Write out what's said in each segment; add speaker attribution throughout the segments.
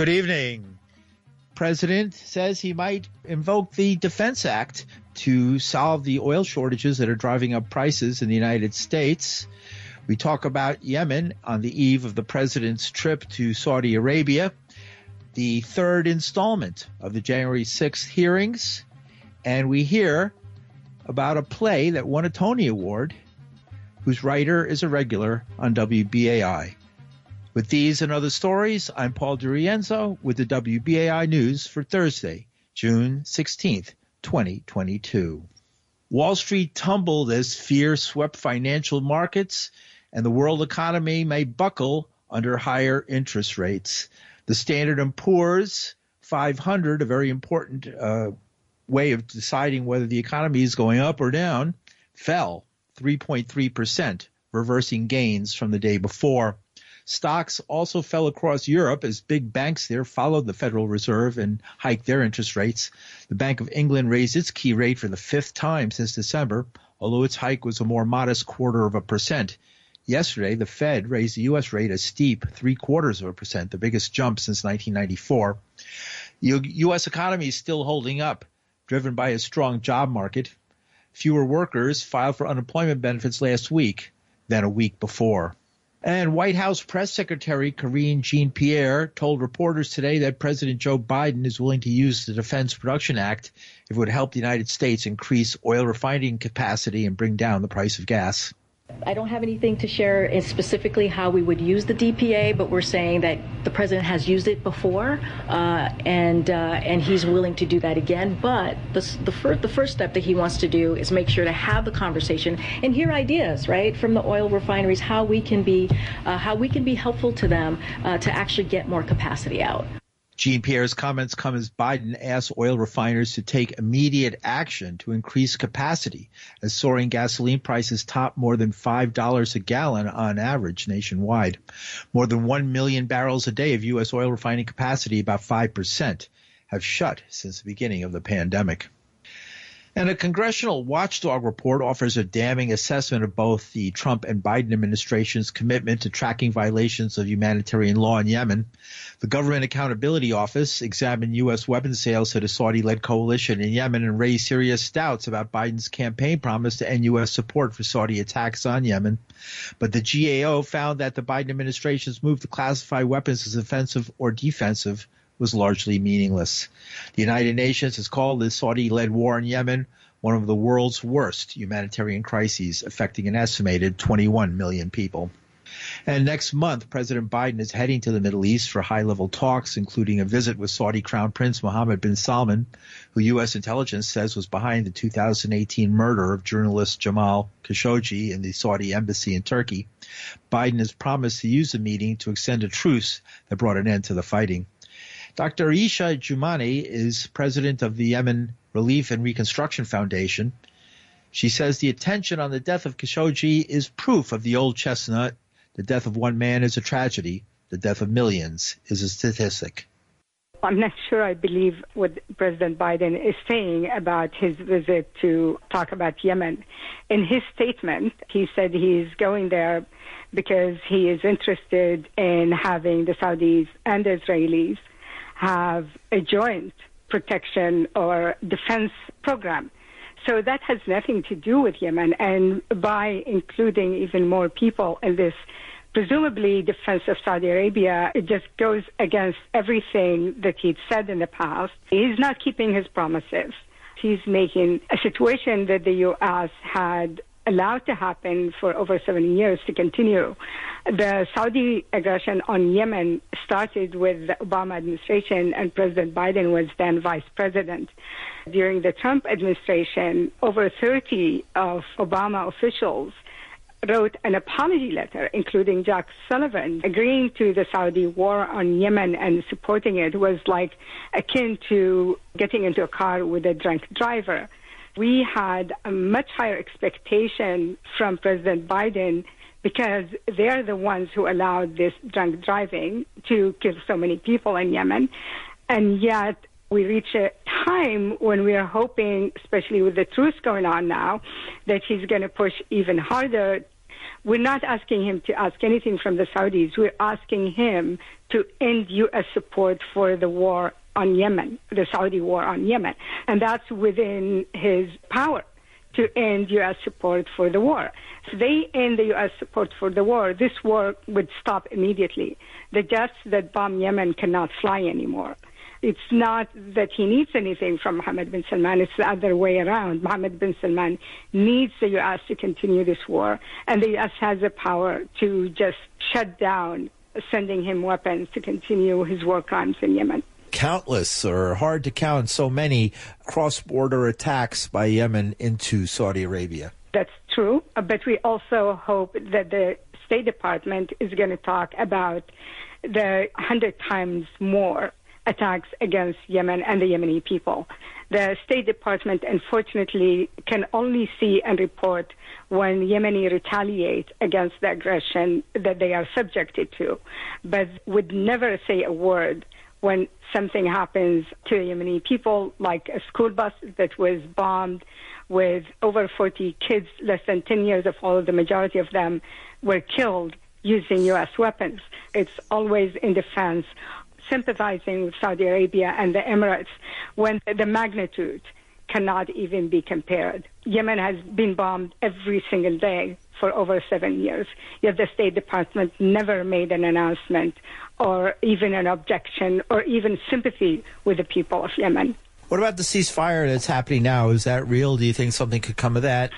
Speaker 1: Good evening. President says he might invoke the Defense Act to solve the oil shortages that are driving up prices in the United States. We talk about Yemen on the eve of the president's trip to Saudi Arabia, the third installment of the January 6th hearings, and we hear about a play that won a Tony Award, whose writer is a regular on WBAI. With these and other stories, I'm Paul DeRienzo with the WBAI News for Thursday, June 16th, 2022. Wall Street tumbled as fear swept financial markets and the world economy may buckle under higher interest rates. The Standard & Poor's 500, a very important uh, way of deciding whether the economy is going up or down, fell 3.3%, reversing gains from the day before. Stocks also fell across Europe as big banks there followed the Federal Reserve and hiked their interest rates. The Bank of England raised its key rate for the fifth time since December, although its hike was a more modest quarter of a percent. Yesterday, the Fed raised the U.S. rate a steep three quarters of a percent, the biggest jump since 1994. The U.S. economy is still holding up, driven by a strong job market. Fewer workers filed for unemployment benefits last week than a week before. And White House Press Secretary Karine Jean Pierre told reporters today that President Joe Biden is willing to use the Defense Production Act if it would help the United States increase oil refining capacity and bring down the price of gas.
Speaker 2: I don't have anything to share in specifically how we would use the DPA, but we're saying that the president has used it before, uh, and uh, and he's willing to do that again. But the the first the first step that he wants to do is make sure to have the conversation and hear ideas right from the oil refineries how we can be uh, how we can be helpful to them uh, to actually get more capacity out.
Speaker 1: Jean Pierre's comments come as Biden asks oil refiners to take immediate action to increase capacity as soaring gasoline prices top more than $5 a gallon on average nationwide. More than 1 million barrels a day of U.S. oil refining capacity, about 5%, have shut since the beginning of the pandemic. And a congressional watchdog report offers a damning assessment of both the Trump and Biden administration's commitment to tracking violations of humanitarian law in Yemen. The Government Accountability Office examined U.S. weapons sales to the Saudi led coalition in Yemen and raised serious doubts about Biden's campaign promise to end U.S. support for Saudi attacks on Yemen. But the GAO found that the Biden administration's move to classify weapons as offensive or defensive was largely meaningless. The United Nations has called the Saudi-led war in Yemen one of the world's worst humanitarian crises, affecting an estimated 21 million people. And next month, President Biden is heading to the Middle East for high level talks, including a visit with Saudi Crown Prince Mohammed bin Salman, who U.S. intelligence says was behind the 2018 murder of journalist Jamal Khashoggi in the Saudi embassy in Turkey. Biden has promised to use the meeting to extend a truce that brought an end to the fighting. Dr. Aisha Jumaan is president of the Yemen Relief and Reconstruction Foundation. She says the attention on the death of Khashoggi is proof of the old chestnut. The death of one man is a tragedy. The death of millions is a statistic.
Speaker 3: I'm not sure I believe what President Biden is saying about his visit to talk about Yemen. In his statement, he said he's going there because he is interested in having the Saudis and the Israelis have a joint protection or defense program. So that has nothing to do with Yemen. And by including even more people in this presumably defense of Saudi Arabia, it just goes against everything that he'd said in the past. He's not keeping his promises. He's making a situation that the U.S. had allowed to happen for over 70 years to continue. The Saudi aggression on Yemen started with the Obama administration, and President Biden was then vice president. During the Trump administration, over 30 of Obama officials wrote an apology letter, including Jack Sullivan, agreeing to the Saudi war on Yemen and supporting it was like akin to getting into a car with a drunk driver we had a much higher expectation from President Biden because they're the ones who allowed this drunk driving to kill so many people in Yemen. And yet, we reach a time when we are hoping, especially with the truce going on now, that he's going to push even harder We're not asking him to ask anything from the Saudis. We're asking him to end U.S. support for the war on Yemen, the Saudi war on Yemen. And that's within his power to end U.S. support for the war. If they end the U.S. support for the war, this war would stop immediately. The jets that bomb Yemen cannot fly anymore. It's not that he needs anything from Mohammed bin Salman. It's the other way around. Mohammed bin Salman needs the U.S. to continue this war, and the U.S. has the power to just shut down sending him weapons to continue his war crimes in Yemen
Speaker 1: countless or hard to count so many cross border attacks by Yemen into Saudi Arabia.
Speaker 3: That's true, uh, but we also hope that the State Department is going to talk about the hundred times more attacks against Yemen and the Yemeni people. The State Department, unfortunately, can only see and report when Yemeni retaliate against the aggression that they are subjected to, but would never say a word when something happens to Yemeni people, like a school bus that was bombed with over 40 kids, less than 10 years of old, the majority of them were killed using U.S. weapons. It's always in defense, sympathizing with Saudi Arabia and the Emirates when the magnitude cannot even be compared. Yemen has been bombed every single day for over seven years, yet the State Department never made an announcement or even an objection or even sympathy with the people of Yemen.
Speaker 1: What about the ceasefire that's happening now? Is that real? Do you think something could come of that?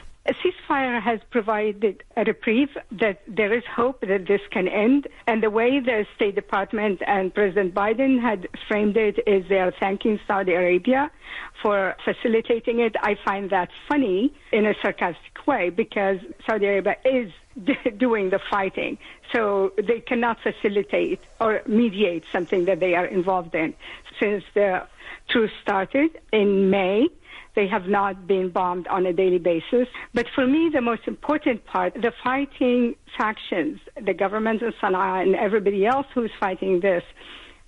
Speaker 3: Ceasefire has provided a reprieve that there is hope that this can end. And the way the State Department and President Biden had framed it is they are thanking Saudi Arabia for facilitating it. I find that funny in a sarcastic way because Saudi Arabia is doing the fighting. So they cannot facilitate or mediate something that they are involved in. Since the truce started in May, they have not been bombed on a daily basis. But for me, the most important part, the fighting factions, the government in Sana'a and everybody else who's fighting this,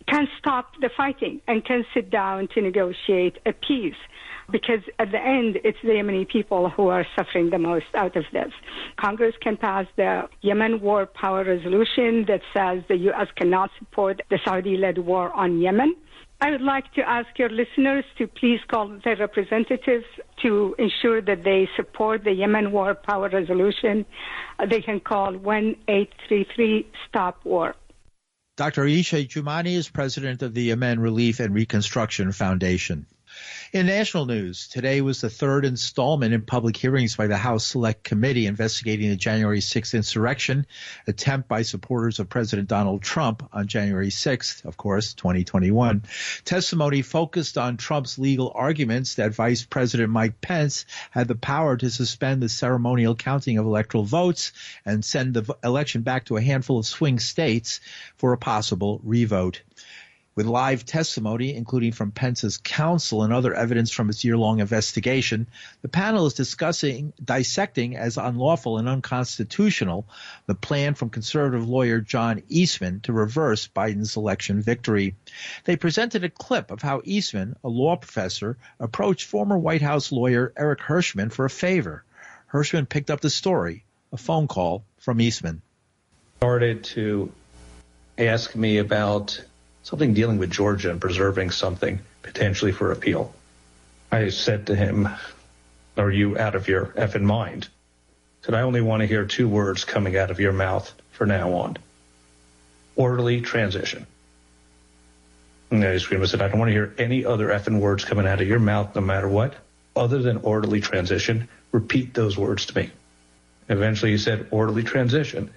Speaker 3: can stop the fighting and can sit down to negotiate a peace because at the end, it's the Yemeni people who are suffering the most out of this. Congress can pass the Yemen War Power Resolution that says the U.S. cannot support the Saudi led war on Yemen. I would like to ask your listeners to please call their representatives to ensure that they support the Yemen War Power Resolution. Uh, they can call 1 833 Stop War.
Speaker 1: Dr. Aisha Jumaan is president of the Yemen Relief and Reconstruction Foundation. In national news, today was the third installment in public hearings by the House Select Committee investigating the January 6th insurrection attempt by supporters of President Donald Trump on January 6th, of course, 2021. Testimony focused on Trump's legal arguments that Vice President Mike Pence had the power to suspend the ceremonial counting of electoral votes and send the election back to a handful of swing states for a possible revote with live testimony, including from Pence's counsel and other evidence from its year-long investigation. The panel is discussing, dissecting as unlawful and unconstitutional the plan from conservative lawyer John Eastman to reverse Biden's election victory. They presented a clip of how Eastman, a law professor, approached former White House lawyer Eric Herschmann for a favor. Herschmann picked up the story, a phone call from Eastman.
Speaker 4: Started to ask me about something dealing with Georgia and preserving something potentially for appeal. I said to him, Are you out of your effing mind? Said, I only want to hear two words coming out of your mouth from now on orderly transition. And I screamed, I said, I don't want to hear any other effing words coming out of your mouth, no matter what, other than orderly transition. Repeat those words to me. Eventually he said, orderly transition.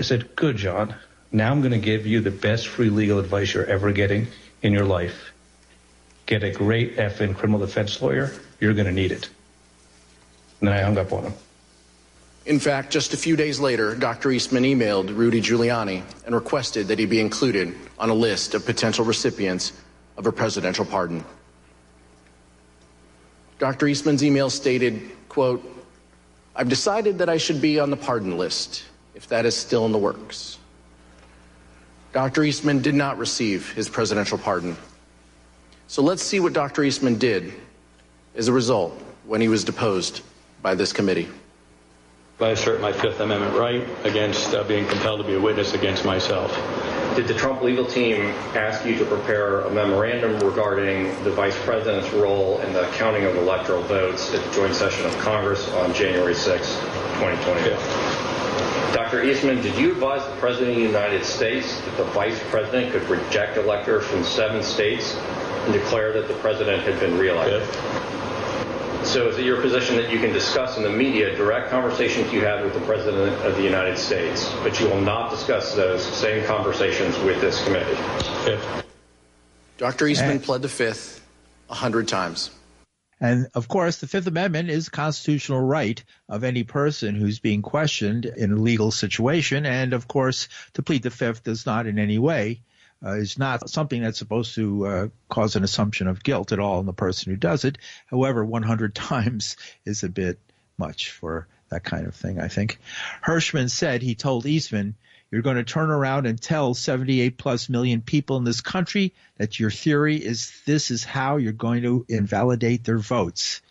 Speaker 4: I said, good, John. Now I'm going to give you the best free legal advice you're ever getting in your life. Get a great effing criminal defense lawyer. You're going to need it. And then I hung up on him.
Speaker 5: In fact, just a few days later, Dr. Eastman emailed Rudy Giuliani and requested that he be included on a list of potential recipients of a presidential pardon. Dr. Eastman's email stated, quote, I've decided that I should be on the pardon list, if that is still in the works. Dr. Eastman did not receive his presidential pardon. So let's see what Dr. Eastman did as a result when he was deposed by this committee.
Speaker 6: I assert my Fifth Amendment right against uh, being compelled to be a witness against myself.
Speaker 7: Did the Trump legal team ask you to prepare a memorandum regarding the vice president's role in the counting of electoral votes at the joint session of Congress on January 6, 2020?
Speaker 6: Yeah.
Speaker 7: Dr. Eastman, did you advise the President of the United States that the Vice President could reject electors from seven states and declare that the President had been reelected? So is it your position that you can discuss in the media direct conversations you had with the President of the United States, but you will not discuss those same conversations with this committee?
Speaker 6: Fifth.
Speaker 5: Dr. Eastman
Speaker 1: And-
Speaker 5: pled the fifth a hundred times.
Speaker 1: And of course, the Fifth Amendment is a constitutional right of any person who's being questioned in a legal situation. And of course, to plead the Fifth does not in any way uh, is not something that's supposed to uh, cause an assumption of guilt at all in the person who does it. However, 100 times is a bit much for that kind of thing, I think. Herschmann said he told Eastman, you're going to turn around and tell 78 plus million people in this country that your theory is this is how you're going to invalidate their votes.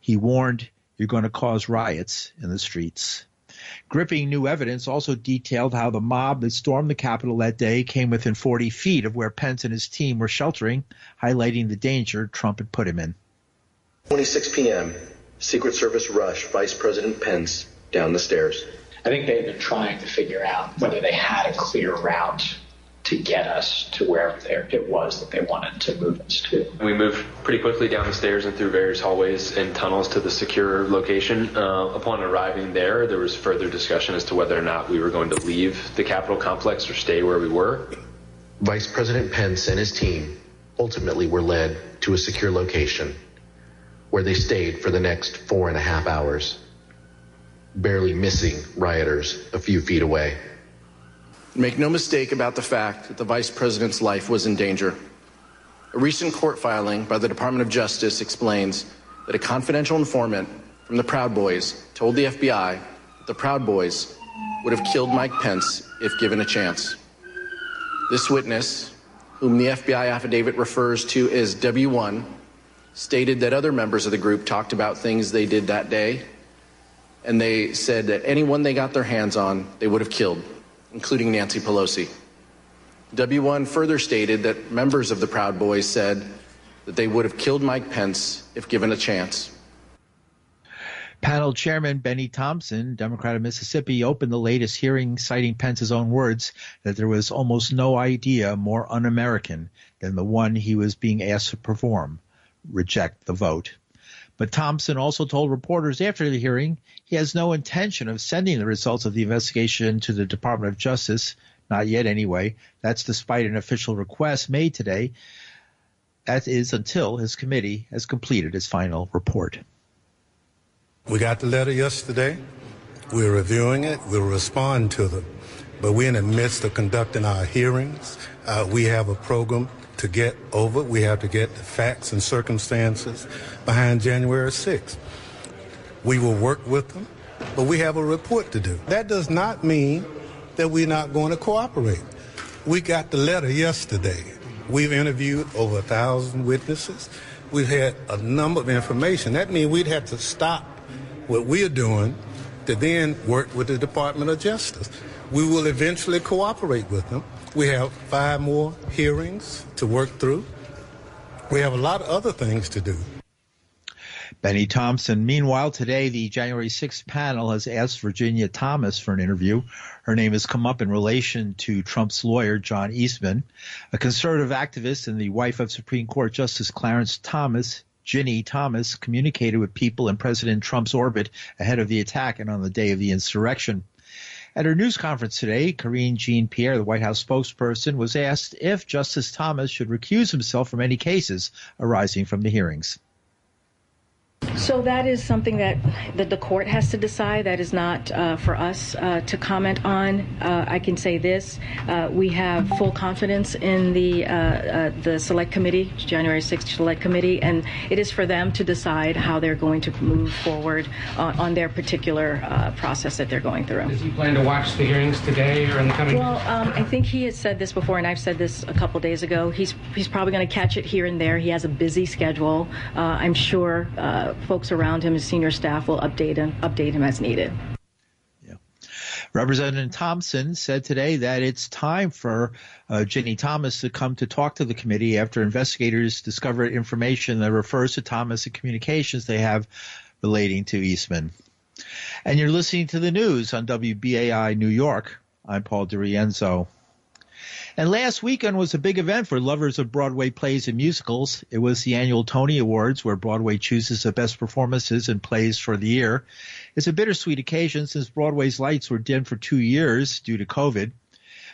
Speaker 1: He warned you're going to cause riots in the streets. Gripping new evidence also detailed how the mob that stormed the Capitol that day came within 40 feet of where Pence and his team were sheltering, highlighting the danger Trump had put him in.
Speaker 8: 26 p.m., Secret Service rush Vice President Pence down the stairs.
Speaker 9: I think they've been trying to figure out whether they had a clear route to get us to wherever it was that they wanted to move us to.
Speaker 10: We moved pretty quickly down the stairs and through various hallways and tunnels to the secure location. Uh, upon arriving there, there was further discussion as to whether or not we were going to leave the Capitol complex or stay where we were.
Speaker 8: Vice President Pence and his team ultimately were led to a secure location where they stayed for the next four and a half hours, barely missing rioters a few feet away.
Speaker 5: Make no mistake about the fact that the vice president's life was in danger. A recent court filing by the Department of Justice explains that a confidential informant from the Proud Boys told the FBI that the Proud Boys would have killed Mike Pence if given a chance. This witness, whom the FBI affidavit refers to as W1, stated that other members of the group talked about things they did that day, and they said that anyone they got their hands on, they would have killed, including Nancy Pelosi. W1 further stated that members of the Proud Boys said that they would have killed Mike Pence if given a chance.
Speaker 1: Panel Chairman Bennie Thompson, Democrat of Mississippi, opened the latest hearing citing Pence's own words that there was almost no idea more un American than the one he was being asked to perform reject the vote. But Thompson also told reporters after the hearing he has no intention of sending the results of the investigation to the Department of Justice, not yet anyway. That's despite an official request made today. That is until his committee has completed its final report.
Speaker 11: We got the letter yesterday. We're reviewing it. We'll respond to them. But we're in the midst of conducting our hearings. Uh, we have a program to get over. We have to get the facts and circumstances behind January 6th. We will work with them, but we have a report to do. That does not mean that we're not going to cooperate. We got the letter yesterday. We've interviewed over a thousand witnesses. We've had a number of information. That means we'd have to stop what we're doing to then work with the Department of Justice. We will eventually cooperate with them. We have five more hearings to work through. We have a lot of other things to do.
Speaker 1: Bennie Thompson. Meanwhile, today the January 6th panel has asked Virginia Thomas for an interview. Her name has come up in relation to Trump's lawyer, John Eastman, a conservative activist and the wife of Supreme Court Justice Clarence Thomas. Ginny Thomas communicated with people in President Trump's orbit ahead of the attack and on the day of the insurrection. At her news conference today, Karine Jean Pierre, the White House spokesperson, was asked if Justice Thomas should recuse himself from any cases arising from the hearings.
Speaker 2: So that is something that, that the court has to decide. That is not uh, for us uh, to comment on. Uh, I can say this: uh, we have full confidence in the uh, uh, the select committee, January 6th select committee, and it is for them to decide how they're going to move forward on, on their particular process that they're going through.
Speaker 12: Does he plan to watch the hearings today or in the coming?
Speaker 2: Well, um, I think he has said this before, and I've said this a couple days ago. He's he's probably going to catch it here and there. He has a busy schedule. I'm sure folks around him, his senior staff, will update him, update him as needed.
Speaker 1: Representative Thompson said today that it's time for uh, Ginny Thomas to come to talk to the committee after investigators discovered information that refers to Thomas and communications they have relating to Eastman. And you're listening to the news on WBAI New York. I'm Paul DeRienzo. And last weekend was a big event for lovers of Broadway plays and musicals. It was the annual Tony Awards where Broadway chooses the best performances and plays for the year. It's a bittersweet occasion since Broadway's lights were dim for two years due to COVID.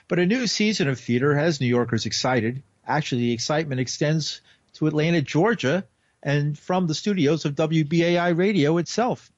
Speaker 1: But a new season of theater has New Yorkers excited. Actually, the excitement extends to Atlanta, Georgia, and from the studios of WBAI Radio itself.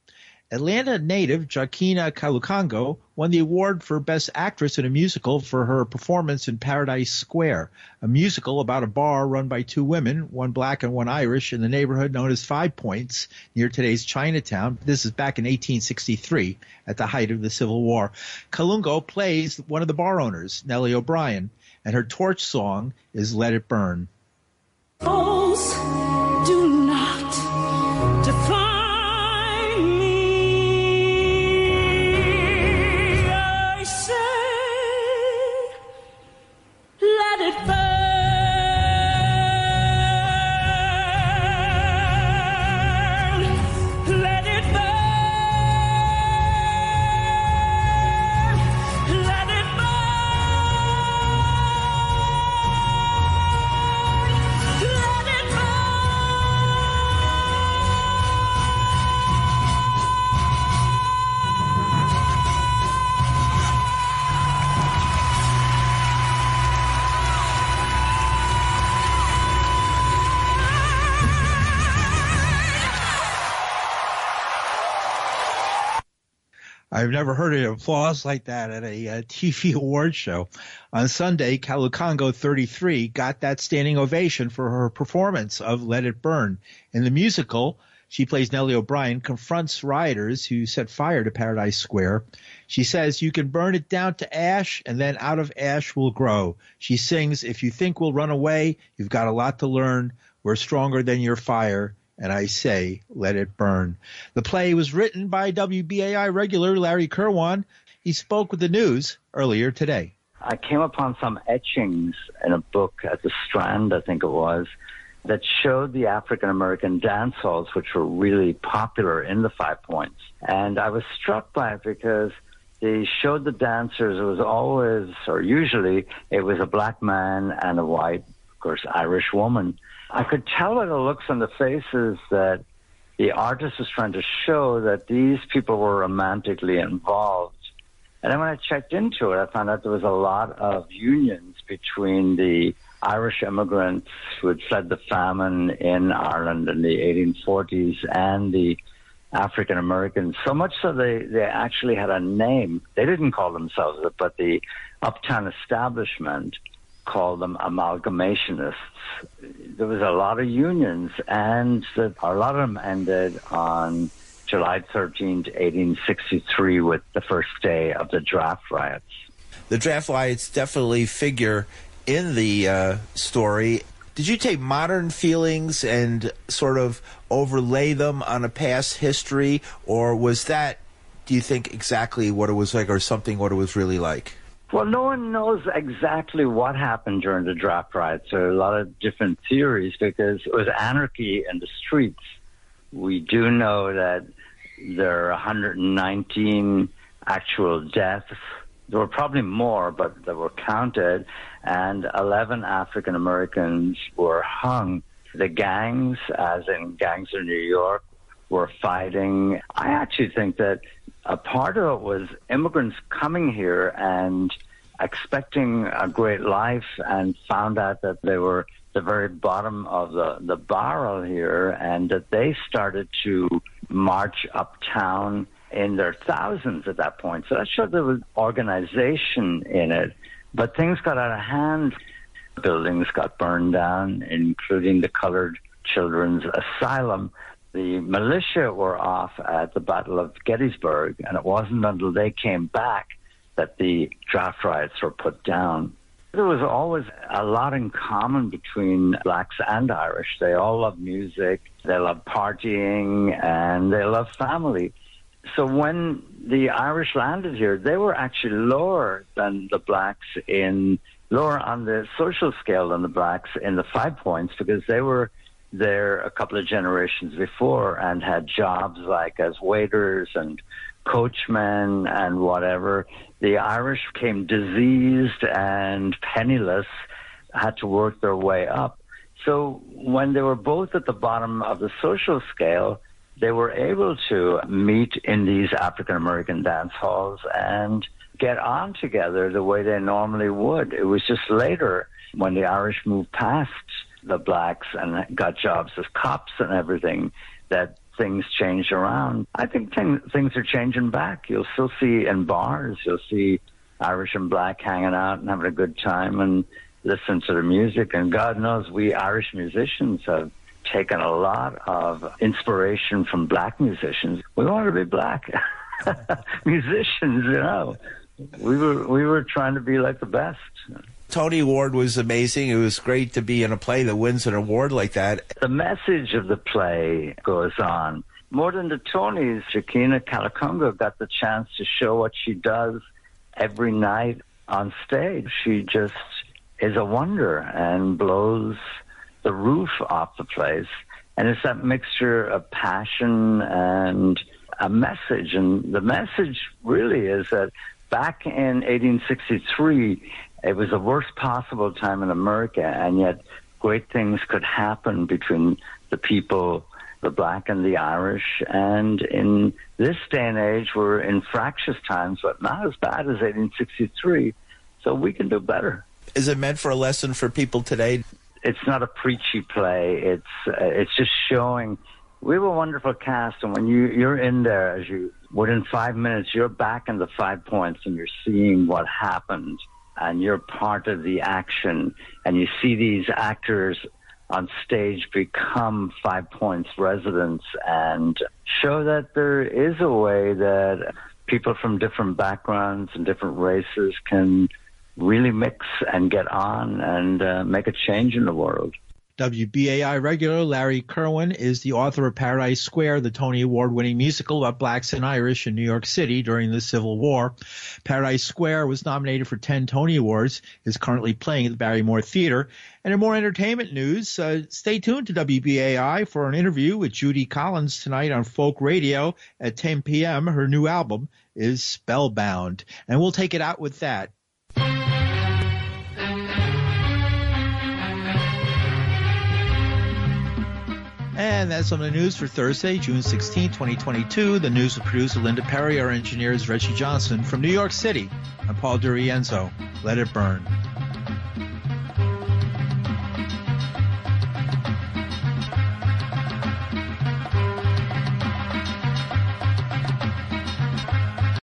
Speaker 1: Atlanta native Joaquina Kalukango won the award for Best Actress in a Musical for her performance in Paradise Square, a musical about a bar run by two women, one black and one Irish, in the neighborhood known as Five Points near today's Chinatown. This is back in 1863 at the height of the Civil War. Kalukango plays one of the bar owners, Nellie O'Brien, and her torch song is Let It Burn. I've never heard an applause like that at a, uh, a TV award show. On Sunday, Kalukango 33 got that standing ovation for her performance of Let It Burn. In the musical, she plays Nellie O'Brien, confronts rioters who set fire to Paradise Square. She says, You can burn it down to ash, and then out of ash will grow. She sings, If you think we'll run away, you've got a lot to learn. We're stronger than your fire and I say, let it burn. The play was written by WBAI regular Larry Kirwan. He spoke with the news earlier today.
Speaker 13: I came upon some etchings in a book at the Strand, I think it was, that showed the African American dance halls, which were really popular in the Five Points. And I was struck by it because they showed the dancers, it was always, or usually, it was a black man and a white, of course, Irish woman I could tell by the looks on the faces that the artist was trying to show that these people were romantically involved. And then when I checked into it, I found out there was a lot of unions between the Irish immigrants who had fled the famine in Ireland in the 1840s and the African Americans. So much so they, they actually had a name. They didn't call themselves it, but the uptown establishment called them amalgamationists. There was a lot of unions, and a lot of them ended on July 13, 1863, with the first day of the draft riots.
Speaker 1: The draft riots definitely figure in the uh, story. Did you take modern feelings and sort of overlay them on a past history, or was that, do you think, exactly what it was like, or something what it was really like?
Speaker 13: Well, no one knows exactly what happened during the draft riots. There are a lot of different theories because it was anarchy in the streets. We do know that there are 119 actual deaths. There were probably more, but they were counted, and 11 African Americans were hung. The gangs, as in gangs in New York, were fighting. I actually think that a part of it was immigrants coming here and expecting a great life and found out that they were the very bottom of the, the barrel here and that they started to march uptown in their thousands at that point. So that showed there was organization in it. But things got out of hand. Buildings got burned down, including the Colored Children's Asylum the militia were off at the Battle of Gettysburg, and it wasn't until they came back that the draft riots were put down. There was always a lot in common between blacks and Irish. They all love music, they love partying, and they love family. So when the Irish landed here, they were actually lower than the blacks in lower on the social scale than the blacks in the five points because they were there a couple of generations before and had jobs like as waiters and coachmen and whatever. The Irish came diseased and penniless, had to work their way up. So when they were both at the bottom of the social scale, they were able to meet in these African American dance halls and get on together the way they normally would. It was just later when the Irish moved past the blacks and got jobs as cops and everything that things changed around. I think thing, things are changing back. You'll still see in bars, you'll see Irish and black hanging out and having a good time and listen to the music. And God knows we Irish musicians have taken a lot of inspiration from black musicians. We wanted to be black musicians, you know. We were we were trying to be like the best.
Speaker 1: Tony Award was amazing. It was great to be in a play that wins an award like that.
Speaker 13: The message of the play goes on. More than the Tonys, Joaquina Kalukango got the chance to show what she does every night on stage. She just is a wonder and blows the roof off the place. And it's that mixture of passion and a message. And the message really is that back in 1863, it was the worst possible time in America, and yet great things could happen between the people, the black and the Irish. And in this day and age, we're in fractious times, but not as bad as 1863. So we can do better.
Speaker 1: Is it meant for a lesson for people today?
Speaker 13: It's not a preachy play. It's uh, it's just showing. We have a wonderful cast, and when you you're in there, as you within five minutes, you're back in the five points, and you're seeing what happened and you're part of the action and you see these actors on stage become Five Points residents and show that there is a way that people from different backgrounds and different races can really mix and get on and uh, make a change in the world.
Speaker 1: WBAI regular Larry Kirwan is the author of Paradise Square, the Tony Award winning musical about blacks and Irish in New York City during the Civil War. Paradise Square was nominated for 10 Tony Awards, is currently playing at the Barrymore Theater. And in more entertainment news, uh, stay tuned to WBAI for an interview with Judy Collins tonight on Folk Radio at 10 p.m. Her new album is Spellbound. And we'll take it out with that. And that's on the news for Thursday, June 16, 2022. The news was produced by Linda Perry. Our engineer is Reggie Johnson. From New York City, I'm Paul DeRienzo. Let it burn.